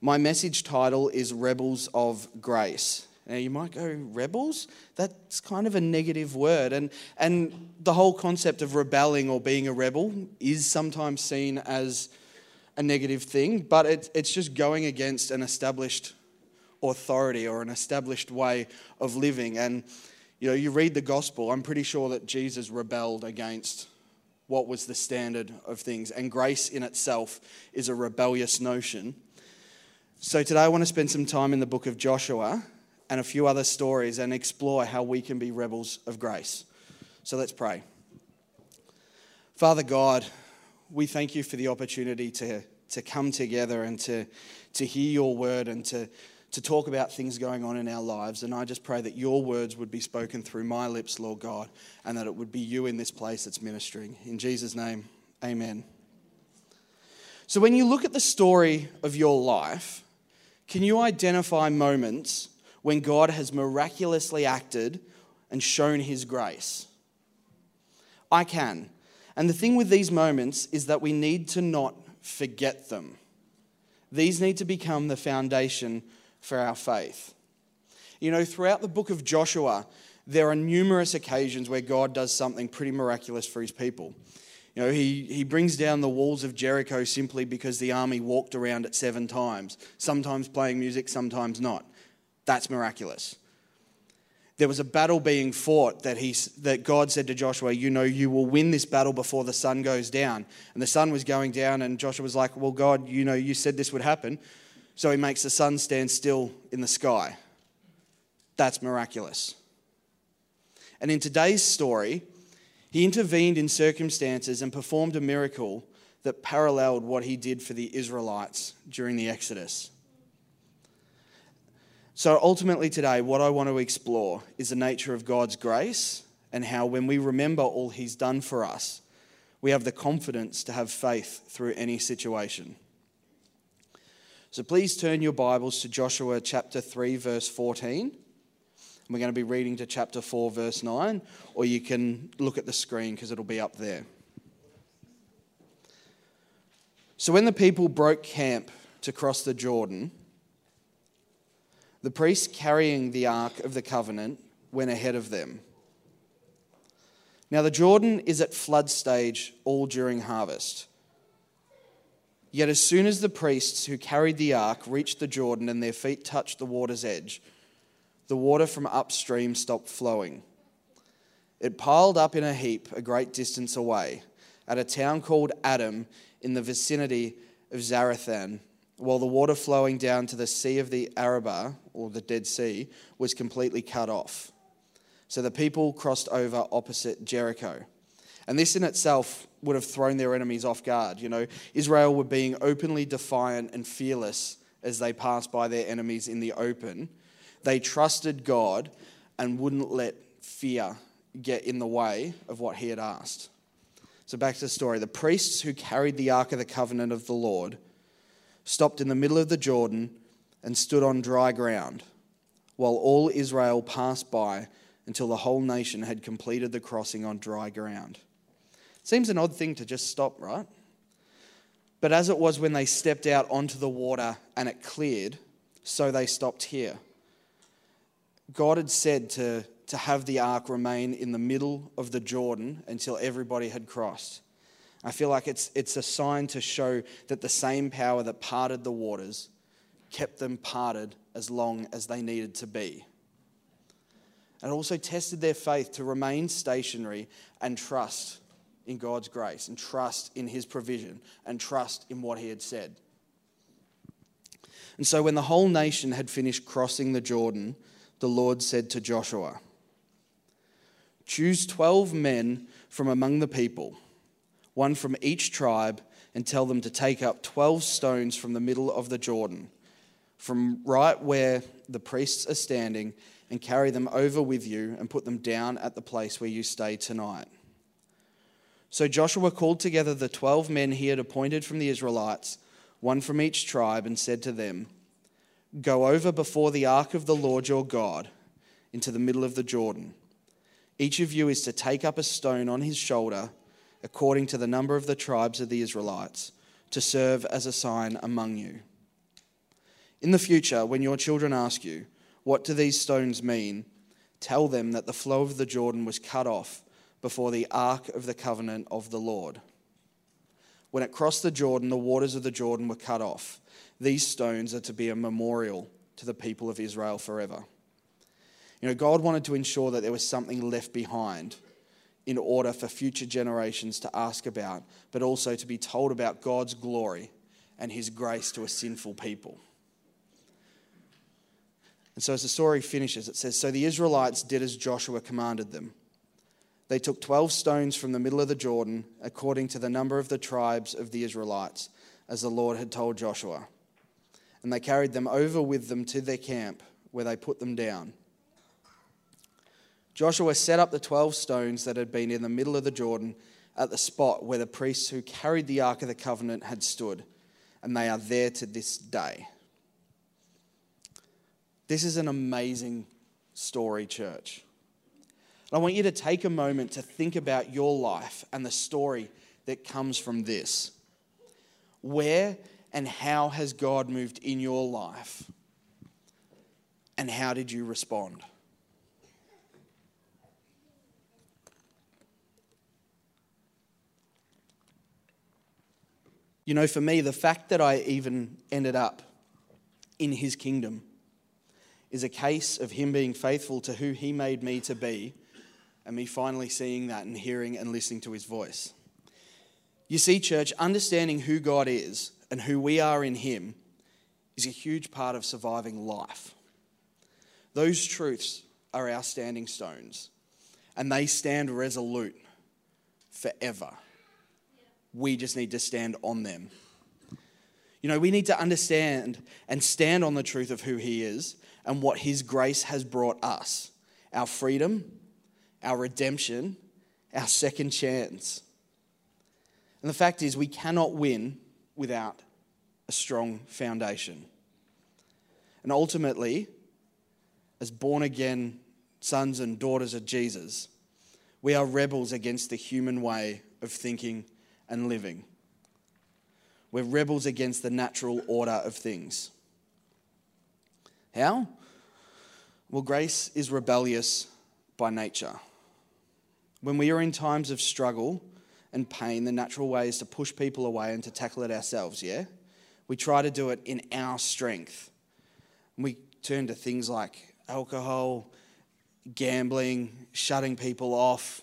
My message title is Rebels of Grace. Now, you might go, rebels? That's kind of a negative word. And, and the whole concept of rebelling or being a rebel is sometimes seen as a negative thing, but it, it's just going against an established authority or an established way of living. And, you know, you read the gospel, I'm pretty sure that Jesus rebelled against what was the standard of things. And grace in itself is a rebellious notion. So today I want to spend some time in the book of Joshua and a few other stories and explore how we can be rebels of grace. So let's pray. Father God, we thank you for the opportunity to, to come together and to, to hear your word and to, to talk about things going on in our lives. And I just pray that your words would be spoken through my lips, Lord God, and that it would be you in this place that's ministering. In Jesus' name, amen. So when you look at the story of your life, can you identify moments when God has miraculously acted and shown his grace? I can. And the thing with these moments is that we need to not forget them. These need to become the foundation for our faith. You know, throughout the book of Joshua, there are numerous occasions where God does something pretty miraculous for his people. You know, he, he brings down the walls of Jericho simply because the army walked around it seven times, sometimes playing music, sometimes not. That's miraculous. There was a battle being fought that, he, that God said to Joshua, You know, you will win this battle before the sun goes down. And the sun was going down, and Joshua was like, Well, God, you know, you said this would happen. So he makes the sun stand still in the sky. That's miraculous. And in today's story, he intervened in circumstances and performed a miracle that paralleled what he did for the Israelites during the Exodus. So ultimately, today, what I want to explore is the nature of God's grace and how, when we remember all He's done for us, we have the confidence to have faith through any situation. So please turn your Bibles to Joshua chapter 3, verse 14. We're going to be reading to chapter 4, verse 9, or you can look at the screen because it'll be up there. So when the people broke camp to cross the Jordan, the priests carrying the Ark of the Covenant went ahead of them. Now, the Jordan is at flood stage all during harvest. Yet, as soon as the priests who carried the ark reached the Jordan and their feet touched the water's edge, the water from upstream stopped flowing. It piled up in a heap a great distance away at a town called Adam in the vicinity of Zarethan while the water flowing down to the Sea of the Arabah, or the Dead Sea, was completely cut off. So the people crossed over opposite Jericho. And this in itself would have thrown their enemies off guard. You know, Israel were being openly defiant and fearless as they passed by their enemies in the open. They trusted God and wouldn't let fear get in the way of what he had asked. So back to the story. The priests who carried the Ark of the Covenant of the Lord stopped in the middle of the Jordan and stood on dry ground, while all Israel passed by until the whole nation had completed the crossing on dry ground. Seems an odd thing to just stop, right? But as it was when they stepped out onto the water and it cleared, so they stopped here. God had said to, to have the ark remain in the middle of the Jordan until everybody had crossed. I feel like it's, it's a sign to show that the same power that parted the waters kept them parted as long as they needed to be. And also tested their faith to remain stationary and trust in God's grace and trust in His provision and trust in what He had said. And so, when the whole nation had finished crossing the Jordan, the Lord said to Joshua, Choose 12 men from among the people one from each tribe, and tell them to take up 12 stones from the middle of the Jordan, from right where the priests are standing, and carry them over with you and put them down at the place where you stay tonight. So Joshua called together the 12 men he had appointed from the Israelites, one from each tribe, and said to them, Go over before the ark of the Lord your God into the middle of the Jordan. Each of you is to take up a stone on his shoulder according to the number of the tribes of the Israelites, to serve as a sign among you. In the future, when your children ask you, What do these stones mean? tell them that the flow of the Jordan was cut off before the ark of the covenant of the Lord. When it crossed the Jordan, the waters of the Jordan were cut off. These stones are to be a memorial to the people of Israel forever. You know, God wanted to ensure that there was something left behind in order for future generations to ask about, but also to be told about God's glory and his grace to a sinful people. And so, as the story finishes, it says So the Israelites did as Joshua commanded them. They took 12 stones from the middle of the Jordan, according to the number of the tribes of the Israelites, as the Lord had told Joshua. And they carried them over with them to their camp, where they put them down. Joshua set up the 12 stones that had been in the middle of the Jordan at the spot where the priests who carried the Ark of the Covenant had stood, and they are there to this day. This is an amazing story, church. And I want you to take a moment to think about your life and the story that comes from this. Where and how has God moved in your life? And how did you respond? You know, for me, the fact that I even ended up in his kingdom is a case of him being faithful to who he made me to be and me finally seeing that and hearing and listening to his voice. You see, church, understanding who God is and who we are in him is a huge part of surviving life. Those truths are our standing stones, and they stand resolute forever. We just need to stand on them. You know, we need to understand and stand on the truth of who He is and what His grace has brought us our freedom, our redemption, our second chance. And the fact is, we cannot win without a strong foundation. And ultimately, as born again sons and daughters of Jesus, we are rebels against the human way of thinking and living. We're rebels against the natural order of things. How? Well, grace is rebellious by nature. When we are in times of struggle and pain, the natural way is to push people away and to tackle it ourselves, yeah? We try to do it in our strength. And We turn to things like alcohol, gambling, shutting people off,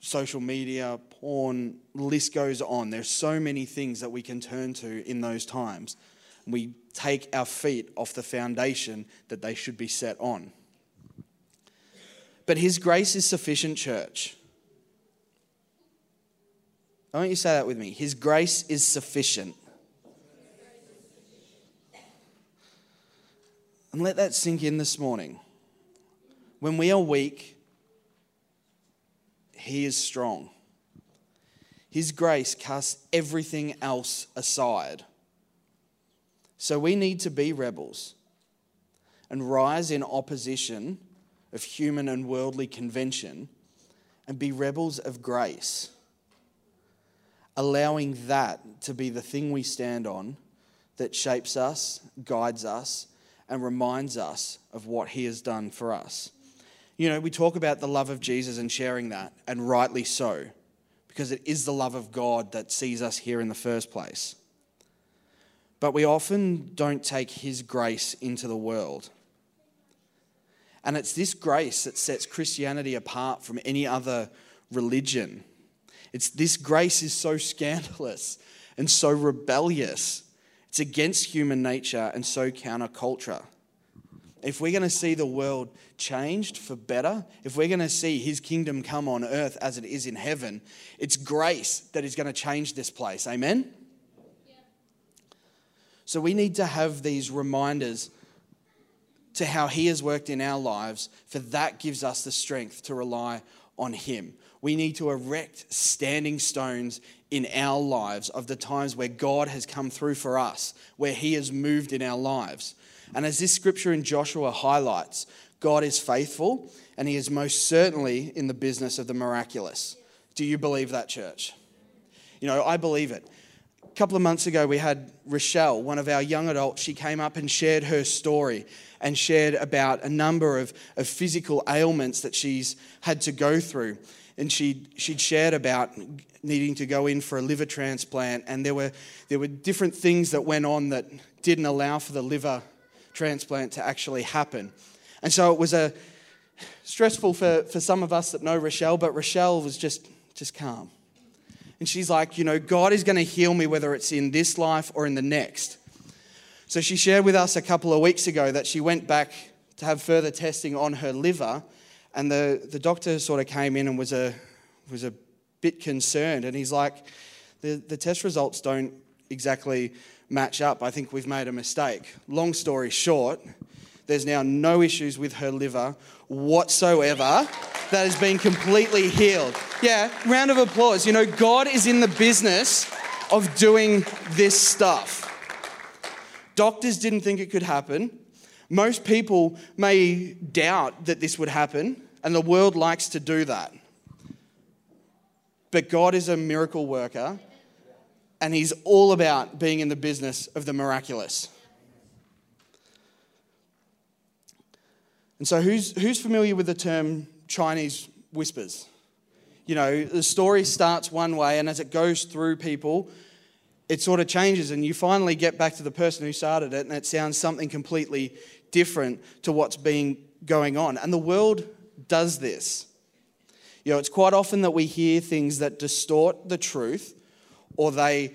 social media, porn, list goes on. There's so many things that we can turn to in those times. We take our feet off the foundation that they should be set on. But His grace is sufficient, church. I want you to say that with me. His grace is sufficient. And let that sink in this morning. When we are weak, he is strong. His grace casts everything else aside. So we need to be rebels and rise in opposition of human and worldly convention and be rebels of grace, allowing that to be the thing we stand on that shapes us, guides us, and reminds us of what He has done for us. You know, we talk about the love of Jesus and sharing that, and rightly so, because it is the love of God that sees us here in the first place. But we often don't take His grace into the world. And it's this grace that sets Christianity apart from any other religion. It's this grace is so scandalous and so rebellious. It's against human nature and so counterculture if we're going to see the world changed for better, if we're going to see his kingdom come on earth as it is in heaven, it's grace that is going to change this place. Amen? So we need to have these reminders to how he has worked in our lives, for that gives us the strength to rely on him. We need to erect standing stones in our lives of the times where God has come through for us, where he has moved in our lives. And as this scripture in Joshua highlights, God is faithful and he is most certainly in the business of the miraculous. Do you believe that, church? You know, I believe it. A couple of months ago, we had Rochelle, one of our young adults. She came up and shared her story and shared about a number of, of physical ailments that she's had to go through. And she'd, she'd shared about needing to go in for a liver transplant, and there were, there were different things that went on that didn't allow for the liver transplant to actually happen. And so it was a stressful for, for some of us that know Rochelle, but Rochelle was just, just calm. And she's like, you know, God is going to heal me whether it's in this life or in the next. So she shared with us a couple of weeks ago that she went back to have further testing on her liver, and the, the doctor sort of came in and was a, was a bit concerned. And he's like, the, the test results don't exactly match up. I think we've made a mistake. Long story short, there's now no issues with her liver whatsoever that has been completely healed. Yeah, round of applause. You know, God is in the business of doing this stuff. Doctors didn't think it could happen. Most people may doubt that this would happen, and the world likes to do that. But God is a miracle worker, and He's all about being in the business of the miraculous. And so, who's, who's familiar with the term Chinese whispers? You know, the story starts one way, and as it goes through people, it sort of changes, and you finally get back to the person who started it, and it sounds something completely different to what's being going on. And the world does this. You know, it's quite often that we hear things that distort the truth or they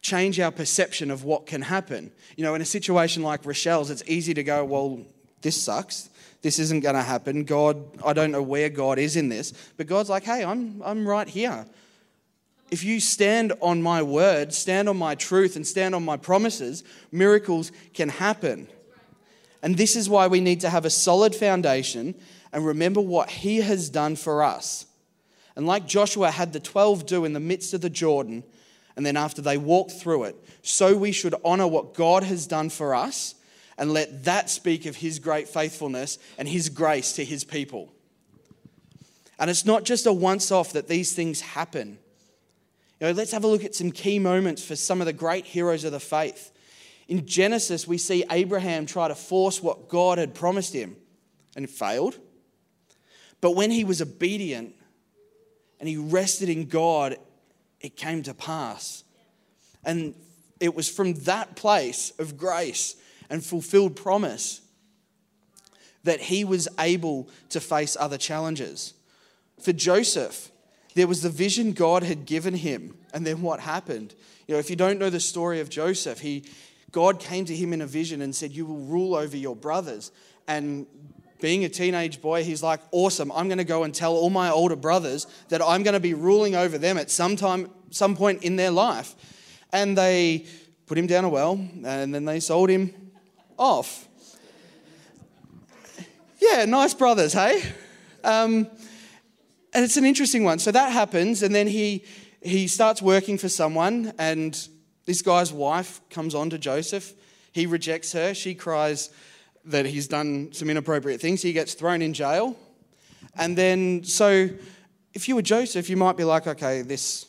change our perception of what can happen. You know, in a situation like Rochelle's, it's easy to go, well, this sucks. This isn't going to happen. God, I don't know where God is in this. But God's like, hey, I'm, I'm right here. If you stand on my word, stand on my truth, and stand on my promises, miracles can happen. And this is why we need to have a solid foundation and remember what he has done for us. And like Joshua had the 12 do in the midst of the Jordan, and then after they walked through it, so we should honor what God has done for us and let that speak of his great faithfulness and his grace to his people. And it's not just a once off that these things happen. You know, let's have a look at some key moments for some of the great heroes of the faith. In Genesis, we see Abraham try to force what God had promised him, and failed. But when he was obedient and he rested in God, it came to pass. And it was from that place of grace and fulfilled promise that he was able to face other challenges. For Joseph, there was the vision God had given him, and then what happened? You know, if you don't know the story of Joseph, he God came to him in a vision and said, You will rule over your brothers. And being a teenage boy, he's like, awesome, I'm going to go and tell all my older brothers that I'm going to be ruling over them at some time, some point in their life. And they put him down a well, and then they sold him off. Yeah, nice brothers, hey? Um, and it's an interesting one. So that happens, and then he, he starts working for someone, and this guy's wife comes on to Joseph. He rejects her. She cries, that he's done some inappropriate things. He gets thrown in jail. And then, so if you were Joseph, you might be like, okay, this,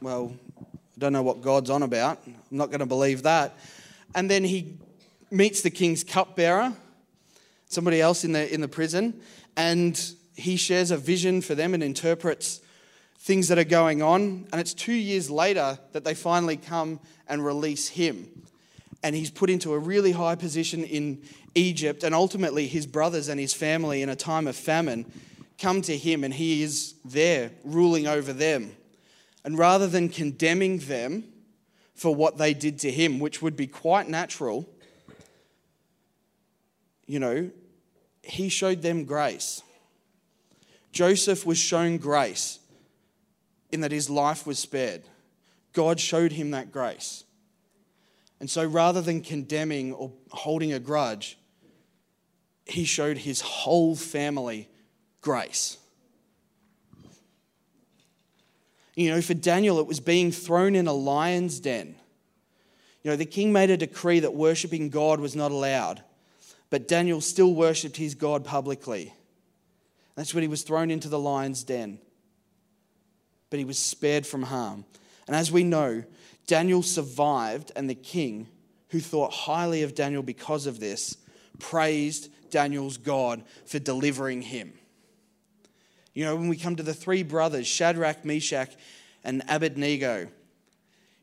well, I don't know what God's on about. I'm not going to believe that. And then he meets the king's cupbearer, somebody else in the, in the prison, and he shares a vision for them and interprets things that are going on. And it's two years later that they finally come and release him and he's put into a really high position in Egypt. And ultimately, his brothers and his family, in a time of famine, come to him, and he is there ruling over them. And rather than condemning them for what they did to him, which would be quite natural, you know, he showed them grace. Joseph was shown grace in that his life was spared. God showed him that grace. And so rather than condemning or holding a grudge, he showed his whole family grace. You know, for Daniel, it was being thrown in a lion's den. You know, the king made a decree that worshipping God was not allowed, but Daniel still worshipped his God publicly. That's when he was thrown into the lion's den. But he was spared from harm. And as we know, Daniel survived, and the king, who thought highly of Daniel because of this, praised Daniel's God for delivering him. You know, when we come to the three brothers, Shadrach, Meshach, and Abednego,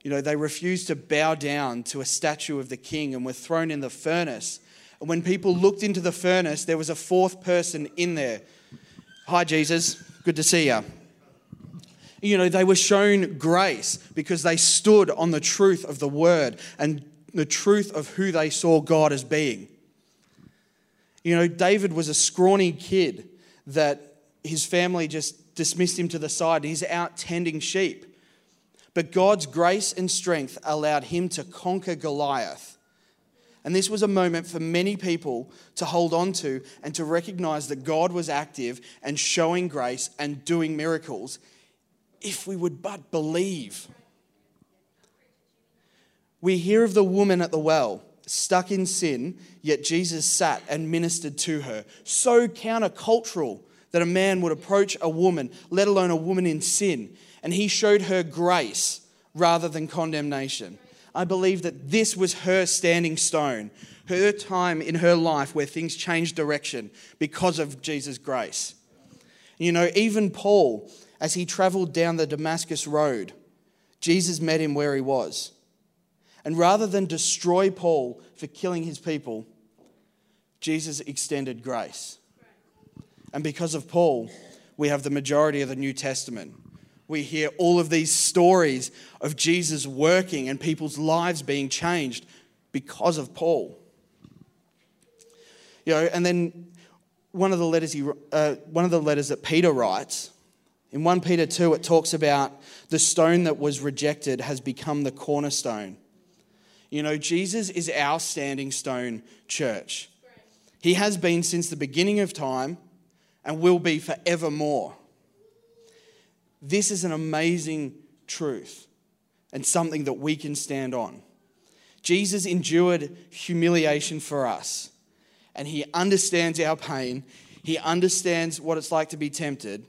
you know, they refused to bow down to a statue of the king and were thrown in the furnace. And when people looked into the furnace, there was a fourth person in there. Hi, Jesus. Good to see you. You know, they were shown grace because they stood on the truth of the word and the truth of who they saw God as being. You know, David was a scrawny kid that his family just dismissed him to the side. He's out tending sheep. But God's grace and strength allowed him to conquer Goliath. And this was a moment for many people to hold on to and to recognize that God was active and showing grace and doing miracles if we would but believe. We hear of the woman at the well, stuck in sin, yet Jesus sat and ministered to her. So countercultural that a man would approach a woman, let alone a woman in sin, and he showed her grace rather than condemnation. I believe that this was her standing stone, her time in her life where things changed direction because of Jesus' grace. You know, even Paul, as he traveled down the Damascus road, Jesus met him where he was. And rather than destroy Paul for killing his people, Jesus extended grace. And because of Paul, we have the majority of the New Testament. We hear all of these stories of Jesus working and people's lives being changed because of Paul. You know, and then one of the letters he, uh, one of the letters that Peter writes in 1 Peter 2, it talks about the stone that was rejected has become the cornerstone. You know, Jesus is our standing stone church. He has been since the beginning of time and will be forevermore. This is an amazing truth and something that we can stand on. Jesus endured humiliation for us, and he understands our pain. He understands what it's like to be tempted,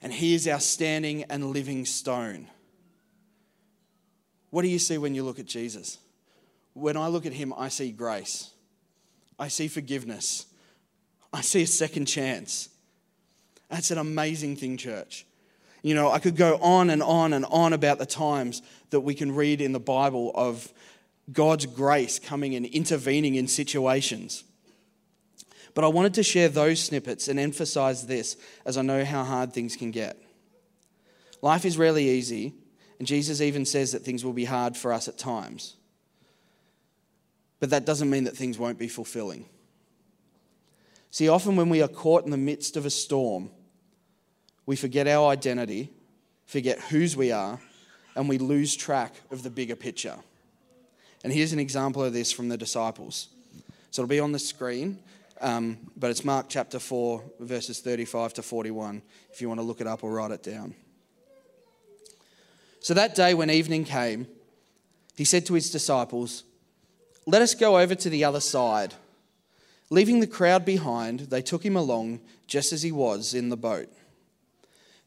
and he is our standing and living stone. What do you see when you look at Jesus? When I look at him, I see grace, I see forgiveness, I see a second chance. That's an amazing thing, church. You know, I could go on and on and on about the times that we can read in the Bible of God's grace coming and intervening in situations. But I wanted to share those snippets and emphasize this as I know how hard things can get. Life is rarely easy, and Jesus even says that things will be hard for us at times. But that doesn't mean that things won't be fulfilling. See, often when we are caught in the midst of a storm, we forget our identity, forget whose we are, and we lose track of the bigger picture. And here's an example of this from the disciples. So it'll be on the screen, um, but it's Mark chapter 4, verses 35 to 41, if you want to look it up or write it down. So that day when evening came, he said to his disciples, Let us go over to the other side. Leaving the crowd behind, they took him along just as he was in the boat.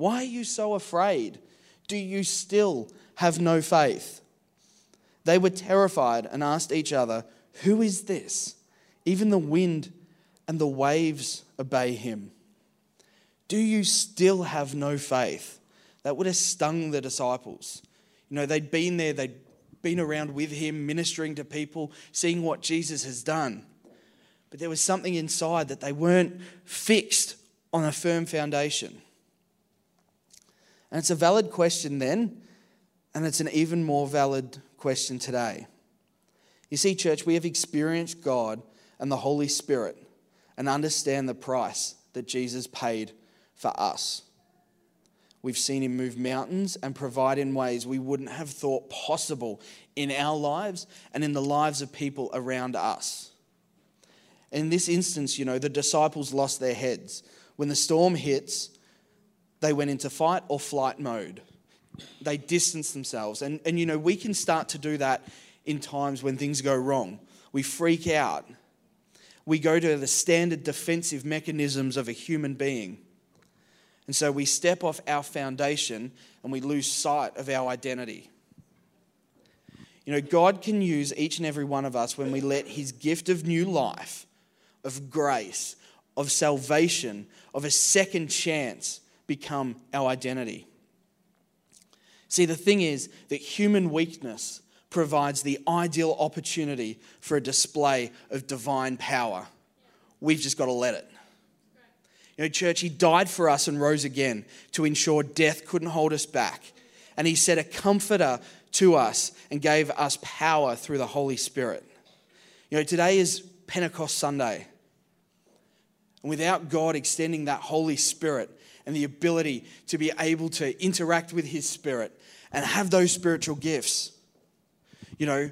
why are you so afraid? Do you still have no faith? They were terrified and asked each other, Who is this? Even the wind and the waves obey him. Do you still have no faith? That would have stung the disciples. You know, they'd been there, they'd been around with him, ministering to people, seeing what Jesus has done. But there was something inside that they weren't fixed on a firm foundation. And it's a valid question then, and it's an even more valid question today. You see, church, we have experienced God and the Holy Spirit and understand the price that Jesus paid for us. We've seen him move mountains and provide in ways we wouldn't have thought possible in our lives and in the lives of people around us. In this instance, you know, the disciples lost their heads. When the storm hits, they went into fight or flight mode. They distanced themselves. And, and you know, we can start to do that in times when things go wrong. We freak out. We go to the standard defensive mechanisms of a human being. And so we step off our foundation and we lose sight of our identity. You know, God can use each and every one of us when we let His gift of new life, of grace, of salvation, of a second chance become our identity. See, the thing is that human weakness provides the ideal opportunity for a display of divine power. We've just got to let it. You know, church, He died for us and rose again to ensure death couldn't hold us back. And He set a comforter to us and gave us power through the Holy Spirit. You know, today is Pentecost Sunday. And without God extending that Holy Spirit and the ability to be able to interact with His Spirit and have those spiritual gifts, you know,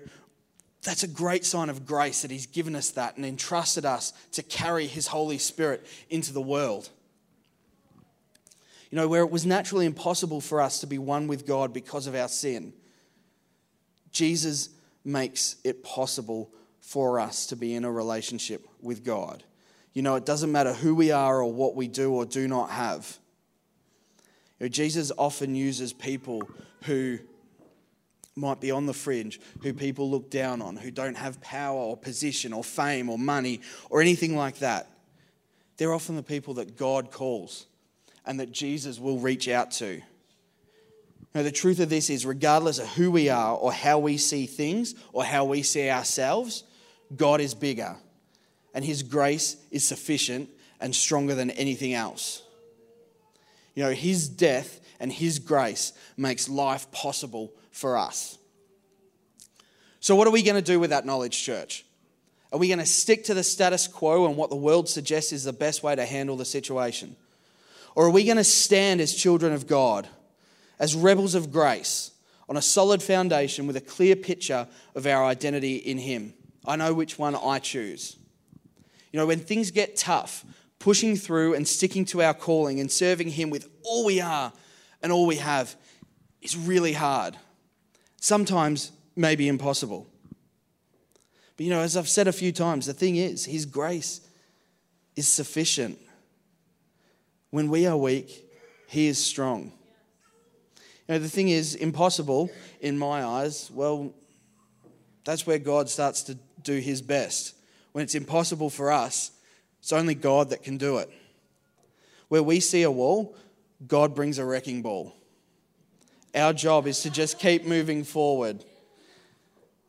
that's a great sign of grace that He's given us that and entrusted us to carry His Holy Spirit into the world. You know, where it was naturally impossible for us to be one with God because of our sin, Jesus makes it possible for us to be in a relationship with God. You know, it doesn't matter who we are or what we do or do not have. You know, Jesus often uses people who might be on the fringe, who people look down on, who don't have power or position or fame or money or anything like that. They're often the people that God calls and that Jesus will reach out to. Now, the truth of this is, regardless of who we are or how we see things or how we see ourselves, God is bigger and His grace is sufficient and stronger than anything else. You know, His death and His grace makes life possible for us. So, what are we going to do with that knowledge, church? Are we going to stick to the status quo and what the world suggests is the best way to handle the situation? Or are we going to stand as children of God, as rebels of grace, on a solid foundation with a clear picture of our identity in Him? I know which one I choose. You know, when things get tough, pushing through and sticking to our calling and serving Him with all we are and all we have is really hard sometimes maybe impossible. But you know, as I've said a few times, the thing is, His grace is sufficient. When we are weak, He is strong. You know, the thing is, impossible in my eyes, well, that's where God starts to do His best. When it's impossible for us, it's only God that can do it. Where we see a wall, God brings a wrecking ball. Our job is to just keep moving forward.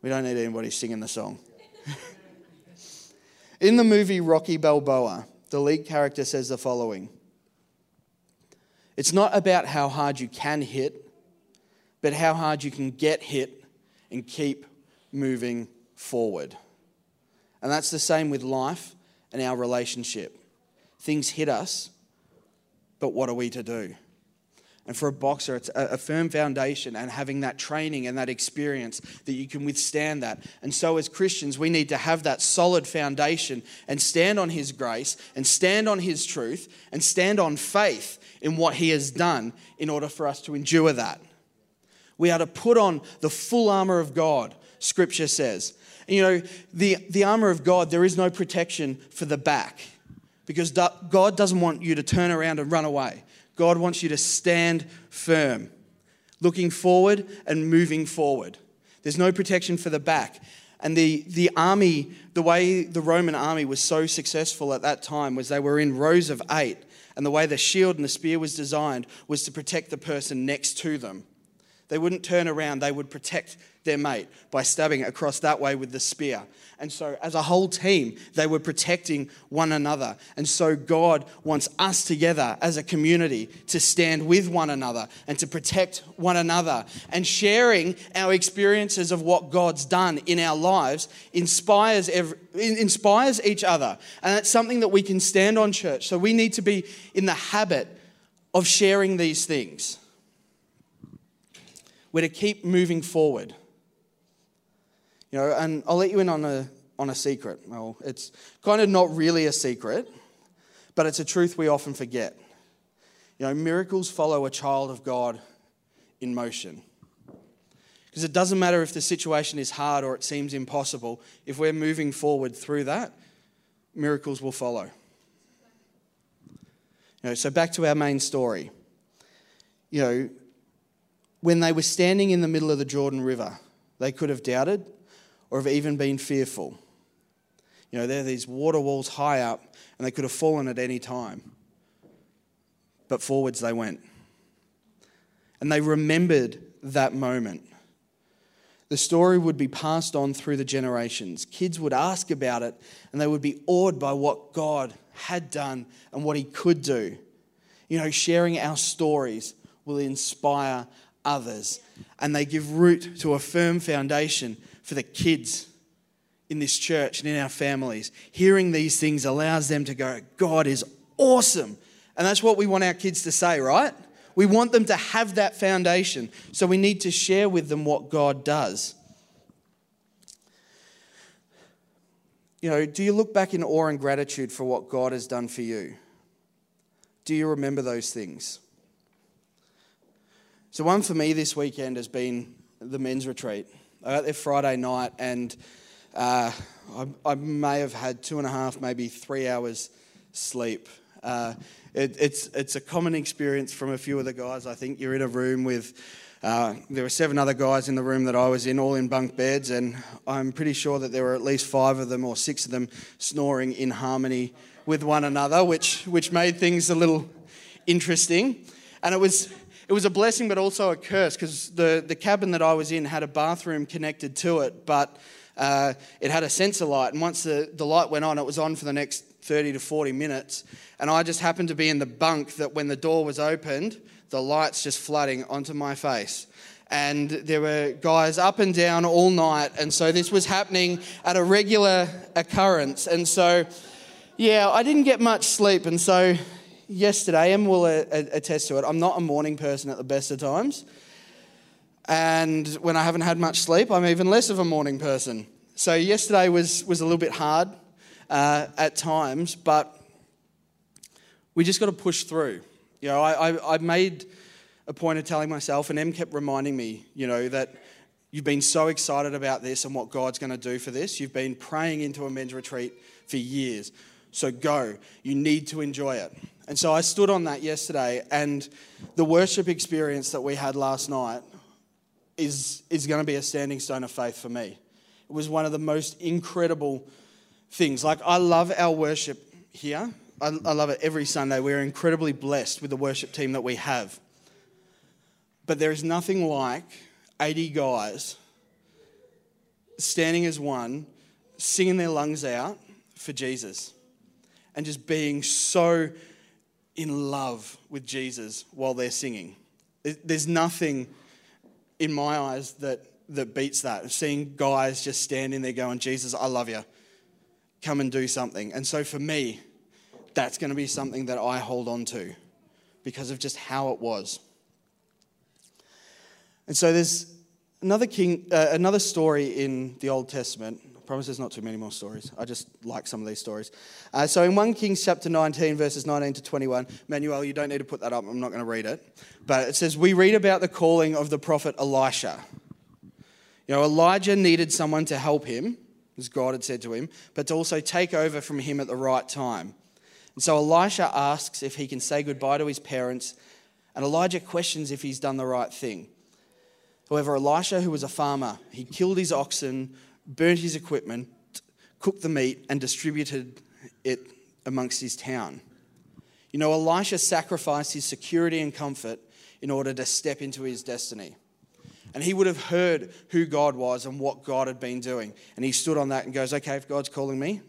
We don't need anybody singing the song. In the movie Rocky Balboa, the lead character says the following It's not about how hard you can hit, but how hard you can get hit and keep moving forward. And that's the same with life and our relationship. Things hit us, but what are we to do? And for a boxer, it's a, firm foundation and having that training and that experience that you can withstand that. And so, as Christians, we need to have that solid foundation and stand on His grace and stand on His truth and stand on faith in what He has done in order for us to endure that. We are to put on the full armor of God, Scripture says. You know, the, the armor of God, there is no protection for the back because God doesn't want you to turn around and run away. God wants you to stand firm, looking forward and moving forward. There's no protection for the back. And the, the army, the way the Roman army was so successful at that time was they were in rows of eight. And the way the shield and the spear was designed was to protect the person next to them. They wouldn't turn around, they would protect their mate by stabbing across that way with the spear. And so, as a whole team, they were protecting one another. And so, God wants us together as a community to stand with one another and to protect one another. And sharing our experiences of what God's done in our lives inspires, every, inspires each other. And that's something that we can stand on, church. So, we need to be in the habit of sharing these things. We're to keep moving forward. You know, and I'll let you in on a, on a secret. Well, it's kind of not really a secret, but it's a truth we often forget. You know, miracles follow a child of God in motion. Because it doesn't matter if the situation is hard or it seems impossible, if we're moving forward through that, miracles will follow. You know, so back to our main story. You know, when they were standing in the middle of the Jordan River, they could have doubted or have even been fearful. You know, there are these water walls high up, and they could have fallen at any time. But forwards they went. And they remembered that moment. The story would be passed on through the generations. Kids would ask about it, and they would be awed by what God had done and what He could do. You know, sharing our stories will inspire others, and they give root to a firm foundation for the kids in this church and in our families. Hearing these things allows them to go, God is awesome. And that's what we want our kids to say, right? We want them to have that foundation. So we need to share with them what God does. You know, do you look back in awe and gratitude for what God has done for you? Do you remember those things? So, one for me this weekend has been the men's retreat. I got there Friday night and uh, I, I, may have had two and a half, maybe three hours sleep. Uh, it, it's, it's a common experience from a few of the guys. I think you're in a room with, uh, there were seven other guys in the room that I was in, all in bunk beds, and I'm pretty sure that there were at least five of them or six of them snoring in harmony with one another, which, which made things a little interesting. And it was, it was a blessing, but also a curse because the, the cabin that I was in had a bathroom connected to it, but uh, it had a sensor light. And once the, the light went on, it was on for the next 30 to 40 minutes. And I just happened to be in the bunk that when the door was opened, the lights just flooding onto my face. And there were guys up and down all night. And so this was happening at a regular occurrence. And so, yeah, I didn't get much sleep. And so yesterday, Em will attest to it. I'm not a morning person at the best of times. And when I haven't had much sleep, I'm even less of a morning person. So yesterday was, was a little bit hard uh, at times, but we just got to push through. You know, I, I, I made a point of telling myself, and Em kept reminding me, you know, that you've been so excited about this and what God's going to do for this. You've been praying into a men's retreat for years. So go. You need to enjoy it. And so I stood on that yesterday, and the worship experience that we had last night is, is going to be a standing stone of faith for me. It was one of the most incredible things. Like, I love our worship here. I, I love it every Sunday. We're incredibly blessed with the worship team that we have. But there is nothing like 80 guys standing as one, singing their lungs out for Jesus, and just being so in love with Jesus while they're singing. There's nothing in my eyes that, that beats that. Seeing guys just standing there going, Jesus, I love you. Come and do something. And so for me, that's going to be something that I hold on to because of just how it was. And so there's another king, uh, another story in the Old Testament promise there's not too many more stories. I just like some of these stories. Uh, so in 1 Kings chapter 19, verses 19 to 21, Manuel, you don't need to put that up. I'm not going to read it. But it says, We read about the calling of the prophet Elisha. You know, Elijah needed someone to help him, as God had said to him, but to also take over from him at the right time. And so Elisha asks if he can say goodbye to his parents, and Elijah questions if he's done the right thing. However, Elisha, who was a farmer, he killed his oxen, burnt his equipment, cooked the meat, and distributed it amongst his town. You know, Elisha sacrificed his security and comfort in order to step into his destiny. And he would have heard who God was and what God had been doing. And he stood on that and goes, Okay, if God's calling me,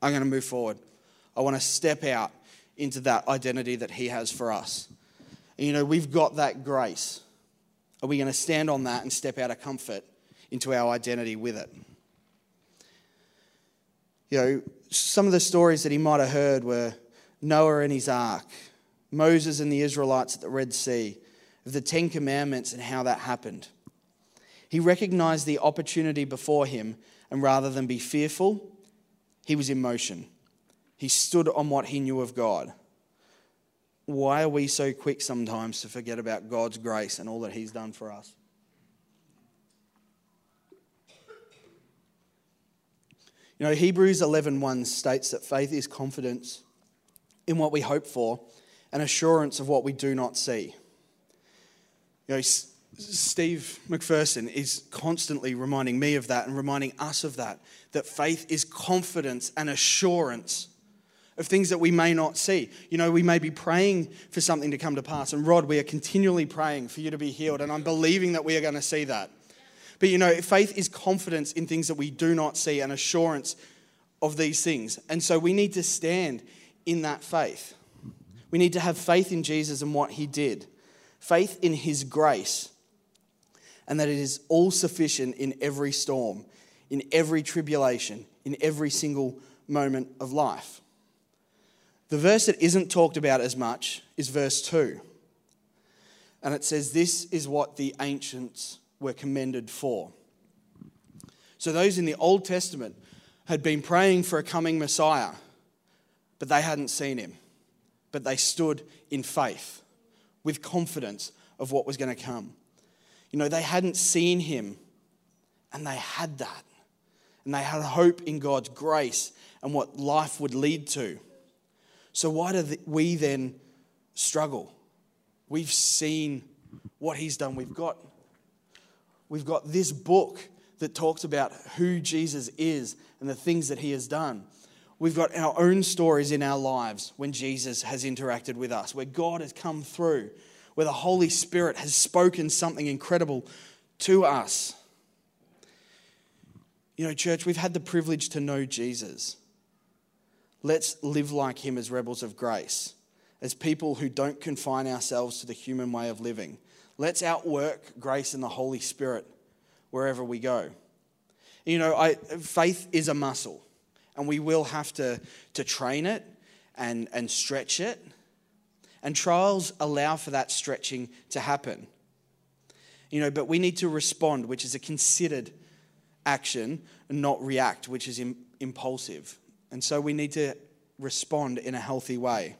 I'm going to move forward. I want to step out into that identity that he has for us. And, you know, we've got that grace. Are we going to stand on that and step out of comfort into our identity with it. You know, some of the stories that he might have heard were Noah and his ark, Moses and the Israelites at the Red Sea, of the Ten Commandments and how that happened. He recognized the opportunity before him, and rather than be fearful, he was in motion. He stood on what he knew of God. Why are we so quick sometimes to forget about God's grace and all that he's done for us? You know, Hebrews 11:1 states that faith is confidence in what we hope for and assurance of what we do not see. You know, Steve McPherson is constantly reminding me of that and reminding us of that, that faith is confidence and assurance of things that we may not see. You know, we may be praying for something to come to pass. And Rod, we are continually praying for you to be healed, and I'm believing that we are going to see that. But you know, faith is confidence in things that we do not see and assurance of these things. And so we need to stand in that faith. We need to have faith in Jesus and what he did, faith in his grace, and that it is all sufficient in every storm, in every tribulation, in every single moment of life. The verse that isn't talked about as much is verse 2. And it says, This is what the ancients were commended for. So those in the Old Testament had been praying for a coming Messiah, but they hadn't seen him. But they stood in faith with confidence of what was going to come. You know, they hadn't seen him, and they had that. And they had hope in God's grace and what life would lead to. So, why do we then struggle? We've seen what he's done. We've got we've got this book that talks about who Jesus is and the things that he has done. We've got our own stories in our lives when Jesus has interacted with us, where God has come through, where the Holy Spirit has spoken something incredible to us. You know, church, we've had the privilege to know Jesus. Let's live like him as rebels of grace, as people who don't confine ourselves to the human way of living. Let's outwork grace and the Holy Spirit wherever we go. You know, I, faith is a muscle, and we will have to, to train it and, and stretch it. And trials allow for that stretching to happen. You know, but we need to respond, which is a considered action, and not react, which is Im- impulsive. And so we need to respond in a healthy way.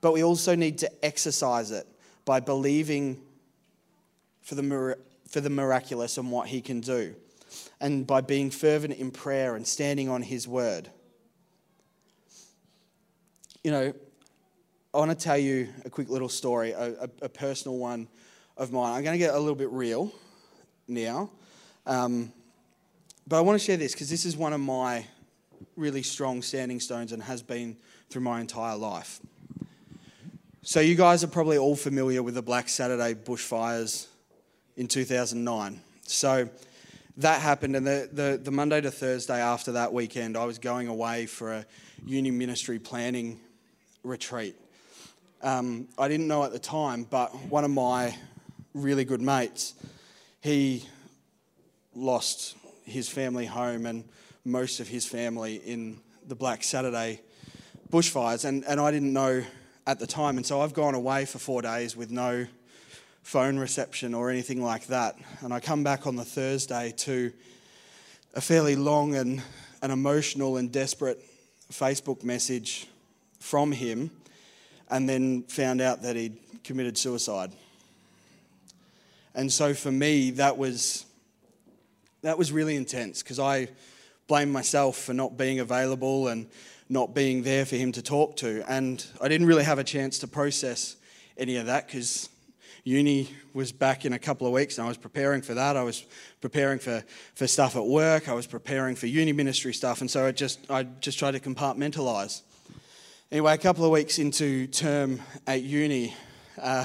But we also need to exercise it by believing for the, for the miraculous and what he can do, and by being fervent in prayer and standing on his word. You know, I want to tell you a quick little story, a, a, a personal one of mine. I'm going to get a little bit real now. Um, but I want to share this because this is one of my really strong standing stones and has been through my entire life. So, you guys are probably all familiar with the Black Saturday bushfires in 2009. So, that happened, and the, the, the, Monday to Thursday after that weekend, I was going away for a uni ministry planning retreat. Um, I didn't know at the time, but one of my really good mates, he lost his family home and most of his family in the Black Saturday bushfires, and, and I didn't know at the time. And so I've gone away for four days with no phone reception or anything like that. And I come back on the Thursday to a fairly long and an emotional and desperate Facebook message from him, and then found out that he'd committed suicide. And so for me, that was that was really intense because I blamed myself for not being available and not being there for him to talk to. And I didn't really have a chance to process any of that because uni was back in a couple of weeks and I was preparing for that. I was preparing for, for stuff at work. I was preparing for uni ministry stuff. And so I just, I just tried to compartmentalize. Anyway, a couple of weeks into term at uni, uh,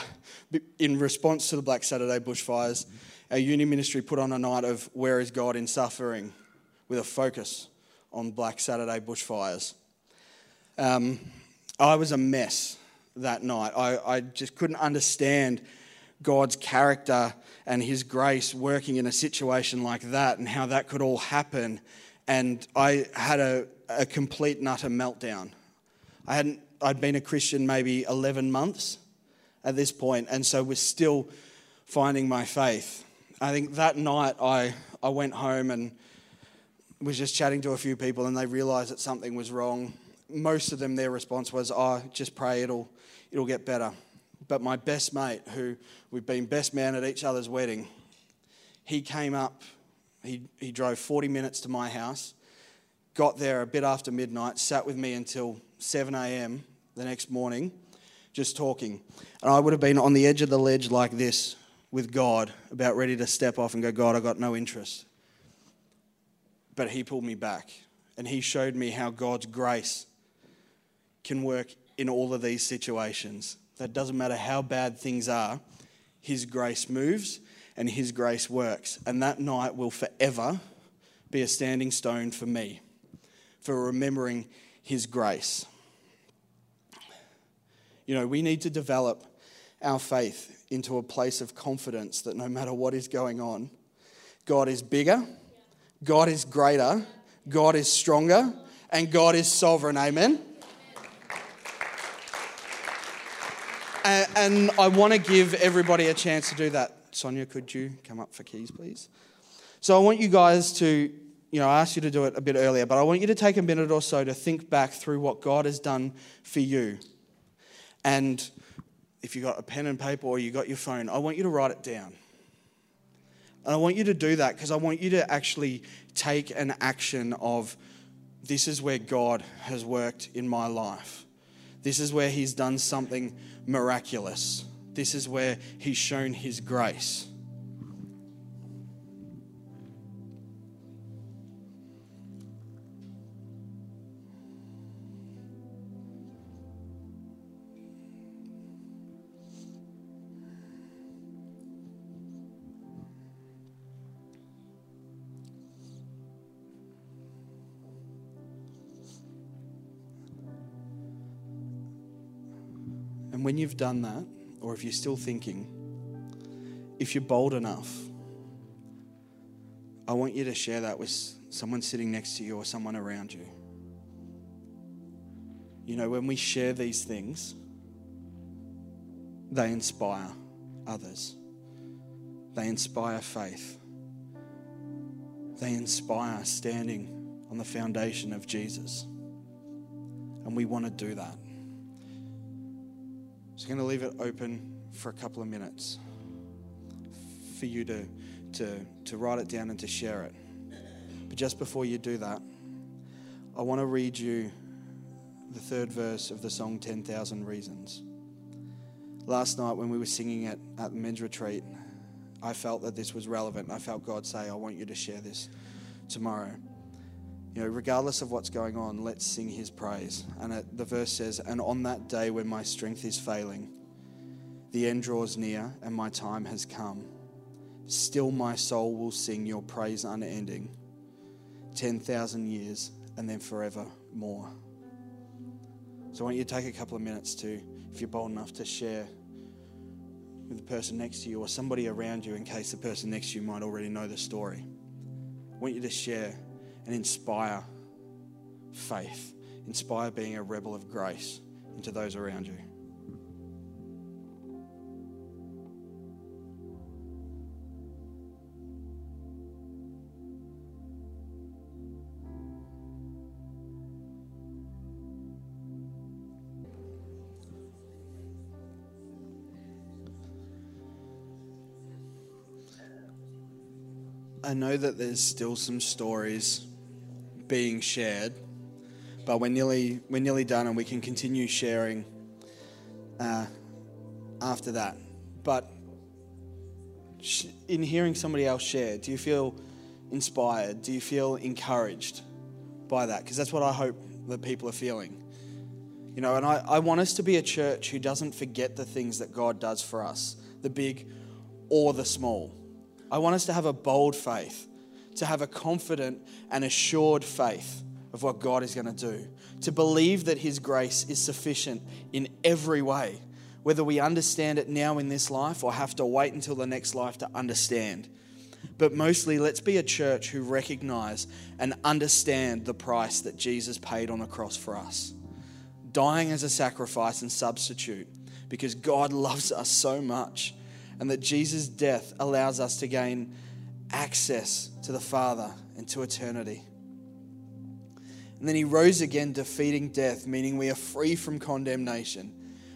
in response to the Black Saturday bushfires, our uni ministry put on a night of Where is God in Suffering with a focus on Black Saturday bushfires. Um, I was a mess that night. I, I just couldn't understand God's character and His grace working in a situation like that and how that could all happen. And I had a, a complete and utter meltdown. I hadn't, I'd been a Christian maybe 11 months at this point, and so was still finding my faith. I think that night I, I went home and was just chatting to a few people and they realized that something was wrong. Most of them, their response was, oh, just pray, it'll, it'll get better. But my best mate, who we've been best man at each other's wedding, he came up, he, he drove 40 minutes to my house, got there a bit after midnight, sat with me until 7 a.m. the next morning, just talking. And I would have been on the edge of the ledge like this with God, about ready to step off and go, God, I got no interest. But He pulled me back and He showed me how God's grace can work in all of these situations. That doesn't matter how bad things are, His grace moves and His grace works. And that night will forever be a standing stone for me, for remembering His grace. You know, we need to develop our faith into a place of confidence that no matter what is going on, God is bigger, God is greater, God is stronger, and God is sovereign. Amen. And, and I want to give everybody a chance to do that. Sonia, could you come up for keys, please? So I want you guys to, you know, I asked you to do it a bit earlier, but I want you to take a minute or so to think back through what God has done for you. And if you've got a pen and paper or you got your phone, I want you to write it down. And I want you to do that because I want you to actually take an action of this is where God has worked in my life. This is where He's done something miraculous. This is where He's shown His grace. And when you've done that, or if you're still thinking, if you're bold enough, I want you to share that with someone sitting next to you or someone around you. You know, when we share these things, they inspire others, they inspire faith, they inspire standing on the foundation of Jesus. And we want to do that. I'm going to leave it open for a couple of minutes for you to, to, to write it down and to share it. But just before you do that, I want to read you the third verse of the song 10,000 Reasons. Last night when we were singing it at the men's retreat, I felt that this was relevant. I felt God say, I want you to share this tomorrow you know, regardless of what's going on, let's sing his praise. And it, the verse says, And on that day when my strength is failing, the end draws near and my time has come. Still my soul will sing your praise unending. 10,000 years and then forever more. So I want you to take a couple of minutes to, if you're bold enough, to share with the person next to you or somebody around you in case the person next to you might already know the story. I want you to share and inspire faith, inspire being a rebel of grace into those around you. I know that there's still some stories being shared, but we're nearly we're nearly done, and we can continue sharing uh, after that. But in hearing somebody else share, do you feel inspired? Do you feel encouraged by that? Because that's what I hope that people are feeling. You know, and I, I want us to be a church who doesn't forget the things that God does for us, the big or the small. I want us to have a bold faith to have a confident and assured faith of what God is going to do, to believe that His grace is sufficient in every way, whether we understand it now in this life or have to wait until the next life to understand. But mostly, let's be a church who recognize and understand the price that Jesus paid on the cross for us, dying as a sacrifice and substitute, because God loves us so much and that Jesus' death allows us to gain access to the Father and to eternity. And then he rose again, defeating death, meaning we are free from condemnation,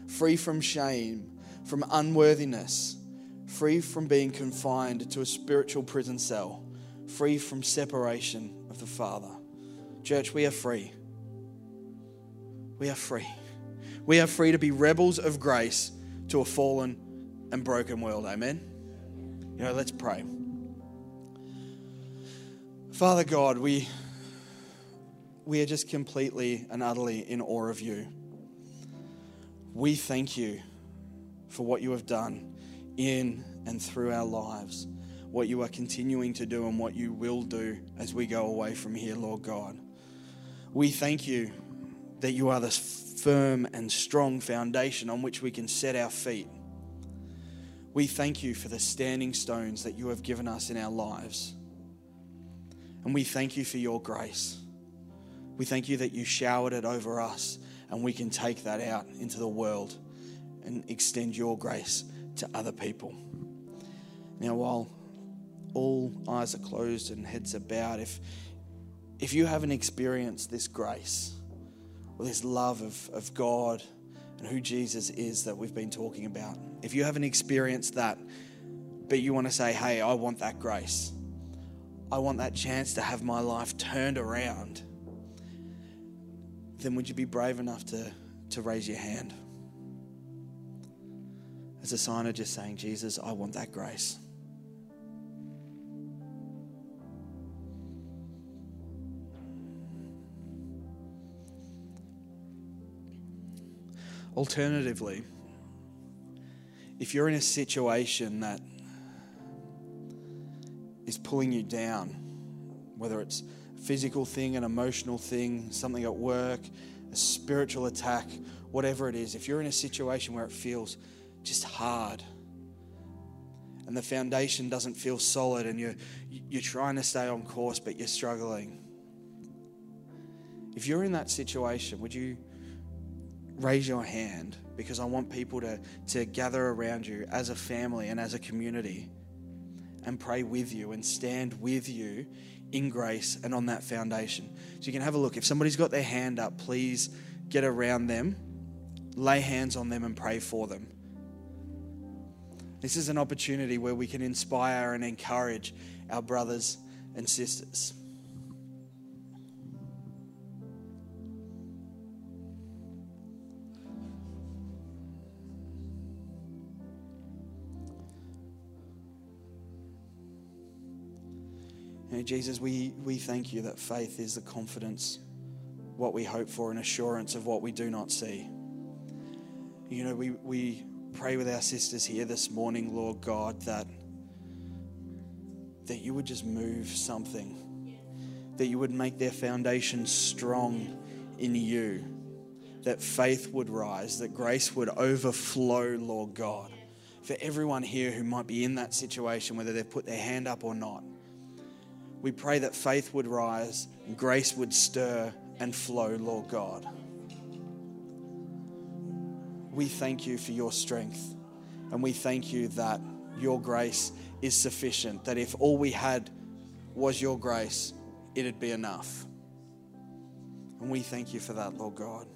free from shame, from unworthiness, free from being confined to a spiritual prison cell, free from separation of the Father. Church, we are free. We are free. We are free to be rebels of grace to a fallen and broken world. Amen. You know, let's pray. Father God, we we are just completely and utterly in awe of you. We thank you for what you have done in and through our lives, what you are continuing to do, and what you will do as we go away from here, Lord God. We thank you that you are this firm and strong foundation on which we can set our feet. We thank you for the standing stones that you have given us in our lives. And we thank you for your grace. We thank you that you showered it over us and we can take that out into the world and extend your grace to other people. Now, while all eyes are closed and heads are bowed, if, if you haven't experienced this grace or this love of, of God and who Jesus is that we've been talking about, if you haven't experienced that, but you want to say, hey, I want that grace, I want that chance to have my life turned around then would you be brave enough to, to raise your hand? As a sign of just saying, Jesus, I want that grace. Alternatively, if you're in a situation that is pulling you down, whether it's physical thing, an emotional thing, something at work, a spiritual attack, whatever it is, if you're in a situation where it feels just hard and the foundation doesn't feel solid and you're, you're trying to stay on course but you're struggling, if you're in that situation, would you raise your hand? Because I want people to, to gather around you as a family and as a community and pray with you and stand with you in grace and on that foundation. So you can have a look. If somebody's got their hand up, please get around them, lay hands on them, and pray for them. This is an opportunity where we can inspire and encourage our brothers and sisters. Know, Jesus, we, we thank you that faith is the confidence, what we hope for, and assurance of what we do not see. You know, we, we pray with our sisters here this morning, Lord God, that, that you would just move something, that you would make their foundation strong in you, that faith would rise, that grace would overflow, Lord God. For everyone here who might be in that situation, whether they've put their hand up or not, we pray that faith would rise and grace would stir and flow, Lord God. We thank you for your strength and we thank you that your grace is sufficient, that if all we had was your grace, it'd be enough. And we thank you for that, Lord God.